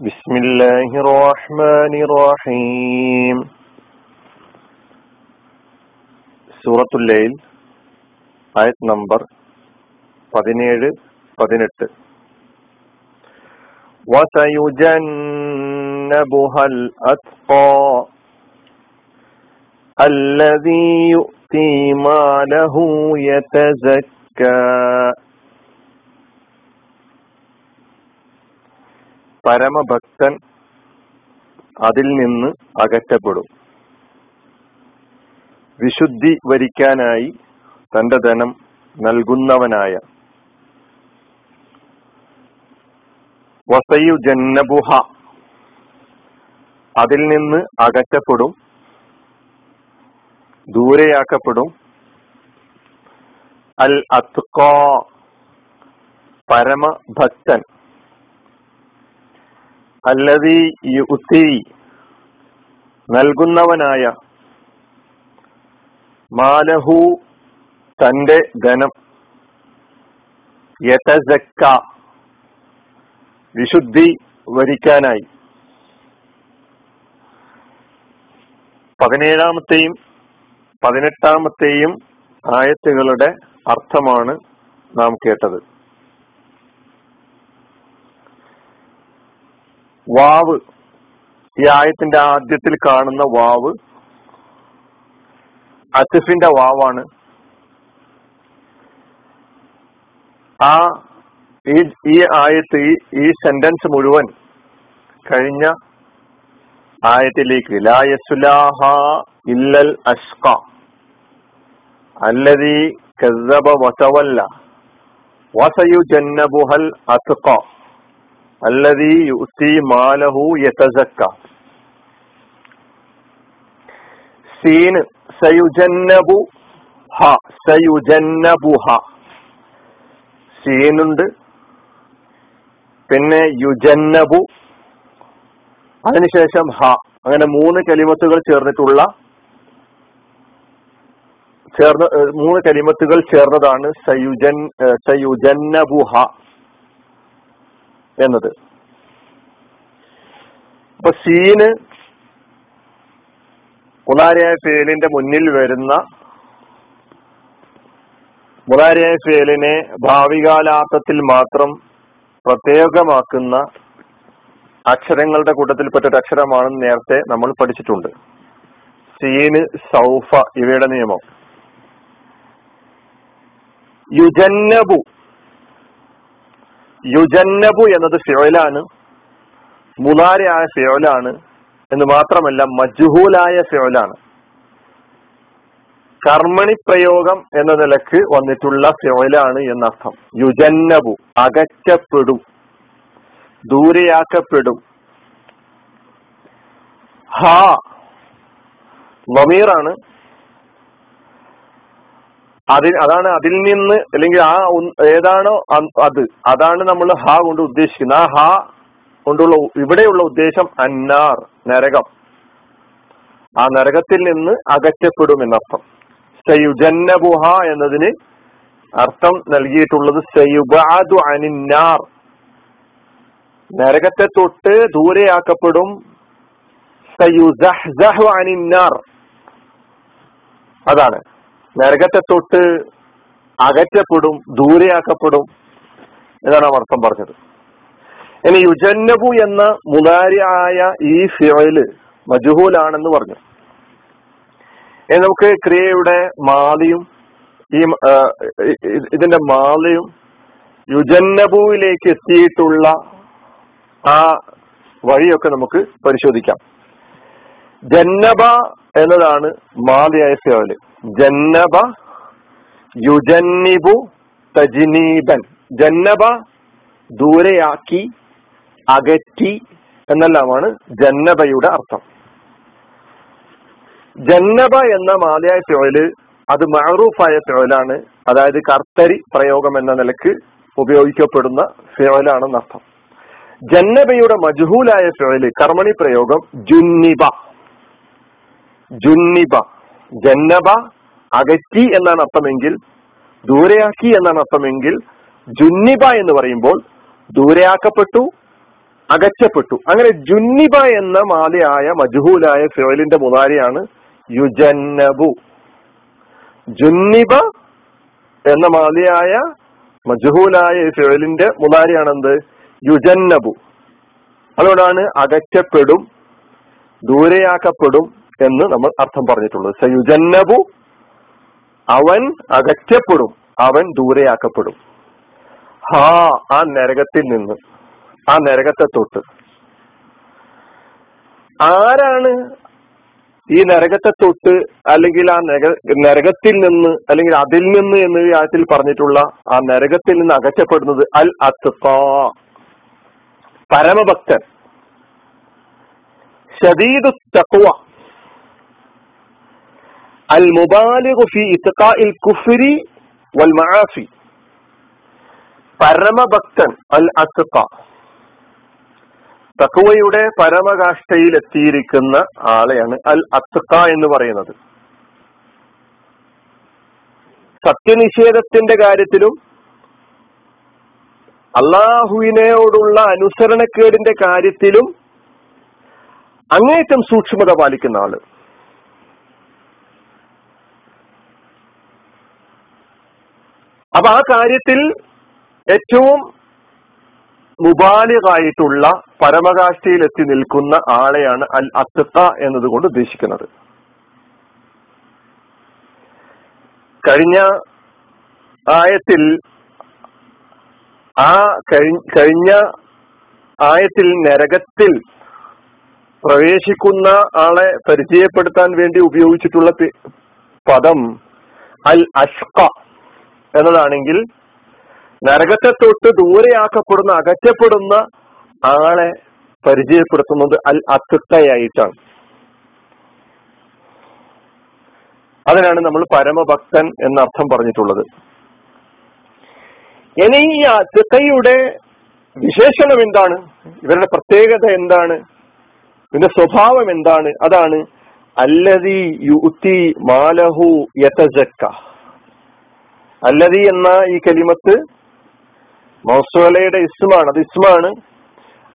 بسم الله الرحمن الرحيم സൂറത്തുൽ ലൈൽ ആയത് നമ്പർ പതിനേഴ് പതിനെട്ട് وسيجنبها الأتقى الذي يؤتي ماله يتزكى പരമഭക്തൻ അതിൽ നിന്ന് അകറ്റപ്പെടും. വിശുദ്ധി വരിക്കാനായി തന്റെ ധനം നൽകുന്നവനായ വസയു ജന്നബുഹ അതിൽ നിന്ന് അകറ്റപ്പെടും ദൂരെയാക്കപ്പെടും. അൽ അത്കോ പരമഭക്തൻ അല്ലതി യുത്തി നൽകുന്നവനായ മാലഹു തന്റെ ധനം യതസക്ക വിശുദ്ധി വരിക്കാനായി. പതിനേഴാമത്തെയും പതിനെട്ടാമത്തെയും ആയത്തുകളുടെ അർത്ഥമാണ് നാം കേട്ടത്. വാവ് ഈ ആയത്തിന്റെ ആദ്യത്തിൽ കാണുന്ന വാവ് അസിഫിന്റെ വാവാണ്. ആ ഈ ഈ ആയത്ത് ഈ സെന്റൻസ് മുഴുവൻ കഴിഞ്ഞ ആയത്തിലേക്ക്. ലായസുലാഹ ഇല്ലൽ അഷ്ക അല്ലതി കസബ വസവല്ല വസയു ജന്നബുഹൽ അസ്ക അല്ലതി യുത്തി മാലഹു യതസക്ക. സീന് സയുജന്നബു ഹ സയുജന്നബുഹ. സീനുണ്ട് പിന്നെ യുജന്നബു അതിനുശേഷം ഹ. അങ്ങനെ മൂന്ന് കലിമത്തുകൾ ചേർന്നിട്ടുള്ള ചേർന്ന മൂന്ന് കലിമത്തുകൾ ചേർന്നതാണ് സയുജൻ സയുജന്നബുഹ. എന്നത്. അപ്പൊ സീന് മുതാരിയായ ഫേലിന്റെ മുന്നിൽ വരുന്ന മുതാരിയായ ഫേലിനെ ഭാവികാലാർത്ഥത്തിൽ മാത്രം പ്രത്യേകമാക്കുന്ന അക്ഷരങ്ങളുടെ കൂട്ടത്തിൽപ്പെട്ട ഒരു അക്ഷരമാണെന്ന് നേരത്തെ നമ്മൾ പഠിച്ചിട്ടുണ്ട്. സീന് സൗഫ ഇവയുടെ നിയമം. യുജന്നബു യുജന്നബു എന്നത് ഫിയോലാണ് മുലാരയായ ഫിയോലാണ് എന്ന് മാത്രമല്ല മജ്ഹൂലായ ഫിയോലാണ് കർമ്മണി പ്രയോഗം എന്ന നിലയ്ക്ക് വന്നിട്ടുള്ള ഫിയോലാണ് എന്നർത്ഥം. യുജന്നബു അകറ്റപ്പെടും ദൂരെയാക്കപ്പെടും. ഹാ വമീറാണ് അതിൽ അതാണ് അതിൽ നിന്ന് അല്ലെങ്കിൽ ആ ഏതാണോ അത്. അതാണ് നമ്മൾ ഹാ കൊണ്ട് ഉദ്ദേശിക്കുന്നത്. ആ ഹാ കൊണ്ടുള്ള ഇവിടെയുള്ള ഉദ്ദേശം അന്നാർ നരകം. ആ നരകത്തിൽ നിന്ന് അകറ്റപ്പെടും എന്നർത്ഥം. സയുജന്നബുഹ എന്നതിന് അർത്ഥം നൽകിയിട്ടുള്ളത് സയുബാദു അനിന്നാർ. നരകത്തെ തൊട്ട് ദൂരെയാക്കപ്പെടും സയുസഹ്സഹു അനിന്നാർ. അതാണ്. നരകത്തെ തൊട്ട് അകറ്റപ്പെടും ദൂരെയാക്കപ്പെടും എന്നാണ് അർത്ഥം പറഞ്ഞത്. ഇനി യുജന്നബു എന്ന മുതാരിയായ ഈ ഫിയൽ മജുഹൂലാണെന്ന് പറഞ്ഞു. ഇനി നമുക്ക് ക്രിയയുടെ മാലിയും ഈ ഇതിന്റെ മാലയും യുജന്നബുവിലേക്ക് എത്തിയിട്ടുള്ള ആ വഴിയൊക്കെ നമുക്ക് പരിശോധിക്കാം. ജന്നബ എന്നതാണ് മാലിയായ ഫിയോൽ ജന്നബ യുജന്നിബു തജിനീബൻ. ജന്നബ ദൂരെയാക്കി അകറ്റി എന്നെല്ലാമാണ് ജന്നബയുടെ അർത്ഥം. ജന്നബ എന്ന മാലയായ തൊഴിൽ അത് മഹറൂഫായ തൊഴിലാണ് അതായത് കർത്തരി പ്രയോഗം എന്ന നിലയ്ക്ക് ഉപയോഗിക്കപ്പെടുന്ന ഫിയോലാണെന്ന് അർത്ഥം. ജന്നബയുടെ മജ്ഹൂലായ ഫിഴൽ കർമ്മണി പ്രയോഗം ജുന്നിബ. ജുന്നിബ. ജന്നബ അകറ്റി എന്നാണ് അർത്ഥമെങ്കിൽ ദൂരെയാക്കി എന്നാണ് അർത്ഥമെങ്കിൽ ജുന്നിബ എന്ന് പറയുമ്പോൾ ദൂരെയാക്കപ്പെട്ടു അകറ്റപ്പെട്ടു. അങ്ങനെ ജുന്നിബ എന്ന മാലയായ മജുഹൂലായ ഫിറലിന്റെ മുതാരിയാണ് യുജന്നബു. ജുന്നിബ എന്ന മാലയായ മജുഹൂലായ ഫിറലിന്റെ മുതാരിയാണെന്ത്? യുജന്നബു. അതുകൊണ്ടാണ് അകറ്റപ്പെടും ദൂരെയാക്കപ്പെടും എന്ന് നമ്മൾ അർത്ഥം പറഞ്ഞിട്ടുള്ളത്. സയുജന്നബു അവൻ അകറ്റപ്പെടും. അവൻ ദൂരെയാക്കപ്പെടും. ഹാ ആ നരകത്തിൽ നിന്ന്. ആ നരകത്തെ തൊട്ട്. ആരാണ് ഈ നരകത്തെ തൊട്ട് അല്ലെങ്കിൽ ആ നരക നരകത്തിൽ നിന്ന് അല്ലെങ്കിൽ അതിൽ നിന്ന് എന്ന് കാര്യത്തിൽ പറഞ്ഞിട്ടുള്ള ആ നരകത്തിൽ നിന്ന് അകറ്റപ്പെടുന്നത് അൽ അത്ത പരമഭക്തൻ. ഷദീദു തഖ്വ. അൽ ഫി കുഫ്രി വൽ പരമഭക്തൻ അൽ അസ്ഖ തക്കുവയുടെ പരമകാഷ്ഠയിൽ എത്തിയിരിക്കുന്ന ആളെയാണ് അൽ അസ്ഖ എന്ന് പറയുന്നത്. സത്യനിഷേധത്തിന്റെ കാര്യത്തിലും അള്ളാഹുവിനോടുള്ള അനുസരണക്കേടിന്റെ കാര്യത്തിലും അങ്ങേറ്റം സൂക്ഷ്മത പാലിക്കുന്ന ആൾ. അപ്പൊ ആ കാര്യത്തിൽ ഏറ്റവും മുബാലികായിട്ടുള്ള പരമകാഷ്ഠയിൽ എത്തി നിൽക്കുന്ന ആളെയാണ് അൽ അത്തത്ത എന്നതുകൊണ്ട് ഉദ്ദേശിക്കുന്നത്. കഴിഞ്ഞ ആയത്തിൽ ആ കഴിഞ്ഞ ആയത്തിൽ നരകത്തിൽ പ്രവേശിക്കുന്ന ആളെ പരിചയപ്പെടുത്താൻ വേണ്ടി ഉപയോഗിച്ചിട്ടുള്ള പദം അൽ അഷ്ക. എന്നതാണെങ്കിൽ നരകത്തെ തൊട്ട് ദൂരെയാക്കപ്പെടുന്ന അകറ്റപ്പെടുന്ന ആളെ പരിചയപ്പെടുത്തുന്നത് അൽ അത്തുത്തയായിട്ടാണ് അതിനാണ് നമ്മൾ പരമഭക്തൻ എന്ന അർത്ഥം പറഞ്ഞിട്ടുള്ളത്. ഇനി ഈ അത്തുക്കയുടെ വിശേഷണം എന്താണ്? ഇവരുടെ പ്രത്യേകത എന്താണ്? ഇതിന്റെ സ്വഭാവം എന്താണ്? അതാണ് അല്ലതി യുത്തി മാലഹു യതജക്ക. അല്ലതി എന്ന ഈ കലിമത്ത് മൗസലയുടെ ഇസ്മാണ്. അത് ഇസ്മാണ്.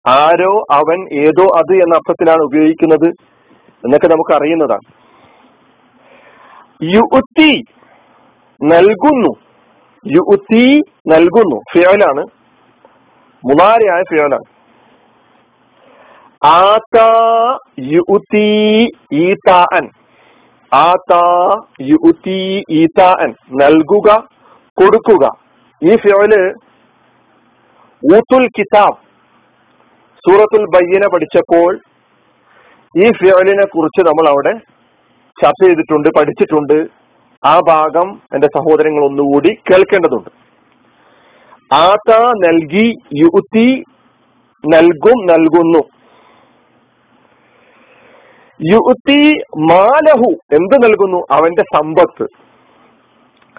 ആരോ അവൻ ഏതോ അത് എന്ന അർത്ഥത്തിലാണ് ഉപയോഗിക്കുന്നത് എന്നൊക്കെ നമുക്ക് അറിയുന്നതാണ് യുത്തി നൽകുന്നു. യുത്തി നൽകുന്നു. ഫിയോലാണ്. മുമാരയായ ഫിയോലാണ്. ആതാ യുത്തി ഈതാൻ ആതാ യുത്തി ഈതാൻ നൽകുക കൊടുക്കുക. ഈ ഫിയോൽ ഊത്തുൽ കിതാബ് സൂറത്തുൽ ബയ്യനെ പഠിച്ചപ്പോൾ ഈ ഫിയോലിനെ കുറിച്ച് നമ്മൾ അവിടെ ചർച്ച ചെയ്തിട്ടുണ്ട് പഠിച്ചിട്ടുണ്ട്. ആ ഭാഗം എന്റെ സഹോദരങ്ങൾ ഒന്നുകൂടി കേൾക്കേണ്ടതുണ്ട്. ആത നൽകി യുത്തി നൽകും നൽകുന്നു. യുത്തി മാലഹു എന്ത് നൽകുന്നു? അവന്റെ സമ്പത്ത്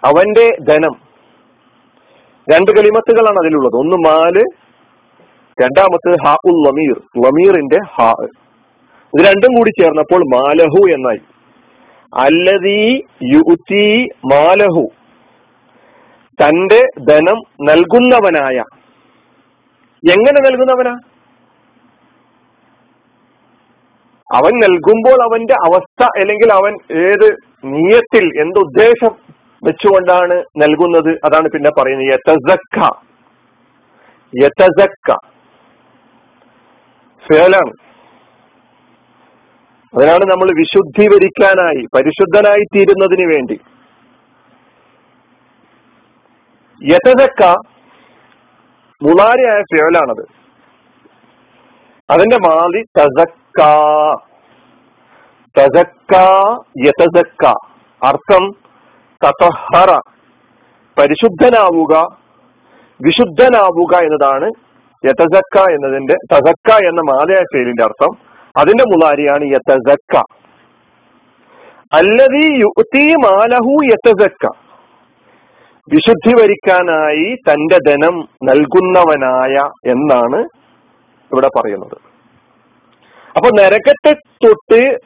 അവന്റെ ധനം. രണ്ട് കലിമത്തുകളാണ് അതിലുള്ളത്. ഒന്ന് മാൽ രണ്ടാമത്തെ ഹാ ഉൽ ലമീർ ലമീറിന്റെ ഹാ. ഇത് രണ്ടും കൂടി ചേർന്നപ്പോൾ മാലഹു എന്നായി. അല്ലതീ യുത്തി മാലഹു. തന്റെ ധനം നൽകുന്നവനായ. എങ്ങനെ നൽകുന്നവനാ? അവൻ നൽകുമ്പോൾ അവന്റെ അവസ്ഥ അല്ലെങ്കിൽ അവൻ ഏത് നീയത്തിൽ എന്തുദ്ദേശം വെച്ചുകൊണ്ടാണ് നൽകുന്നത്. അതാണ് പിന്നെ പറയുന്നത് യതസക്ക. യതസക്ക. ഫേലാണ്. അതിനാണ് നമ്മൾ വിശുദ്ധീകരിക്കാനായി പരിശുദ്ധനായി തീരുന്നതിന് വേണ്ടി. യതസക്ക മുളാരിയായ ഫേലാണത്. അതിന്റെ മാതി തസക്ക. തസക്ക യതസക്ക. അർത്ഥം തതഹറ പരിശുദ്ധനാവുക വിശുദ്ധനാവുക എന്നതാണ് യതസക്ക എന്നതിന്റെ തസക്ക എന്ന മാതയ ശൈലിന്റെ അർത്ഥം. അതിന്റെ മുതാരിയാണ് യതസക്ക. അല്ലതി യുക്തി മാലഹു യതസക്ക. വിശുദ്ധി വരിക്കാനായി തന്റെ ധനം നൽകുന്നവനായ എന്നാണ് ഇവിടെ പറയുന്നത്. അപ്പൊ നരകത്തെ തൊട്ട്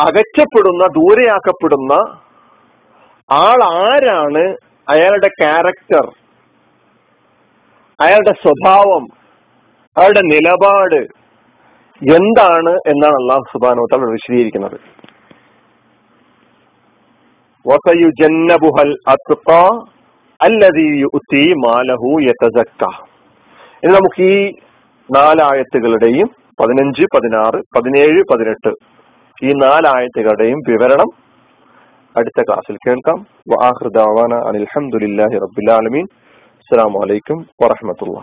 അകറ്റപ്പെടുന്ന ദൂരെയാക്കപ്പെടുന്ന ആൾ ആരാണ് അയാളുടെ ക്യാരക്ടർ? അയാളുടെ സ്വഭാവം? അയാളുടെ നിലപാട്? എന്താണ് എന്നാണ് അള്ളാഹു സുബാനോ തല വിശദീകരിക്കുന്നത്. നമുക്ക് ഈ നാലായത്തുകളുടെയും പതിനഞ്ച് പതിനാറ് പതിനേഴ് പതിനെട്ട് ഈ നാലായത്തുകളുടെയും വിവരണം അടുത്ത ക്ലാസ്സിൽ കേൾക്കാം. വാഹൃദാവാന അനിൽഹമുല്ലാഹി റബുലാലമീൻ അസ്സാം വലൈക്കും വറഹമത്തുള്ള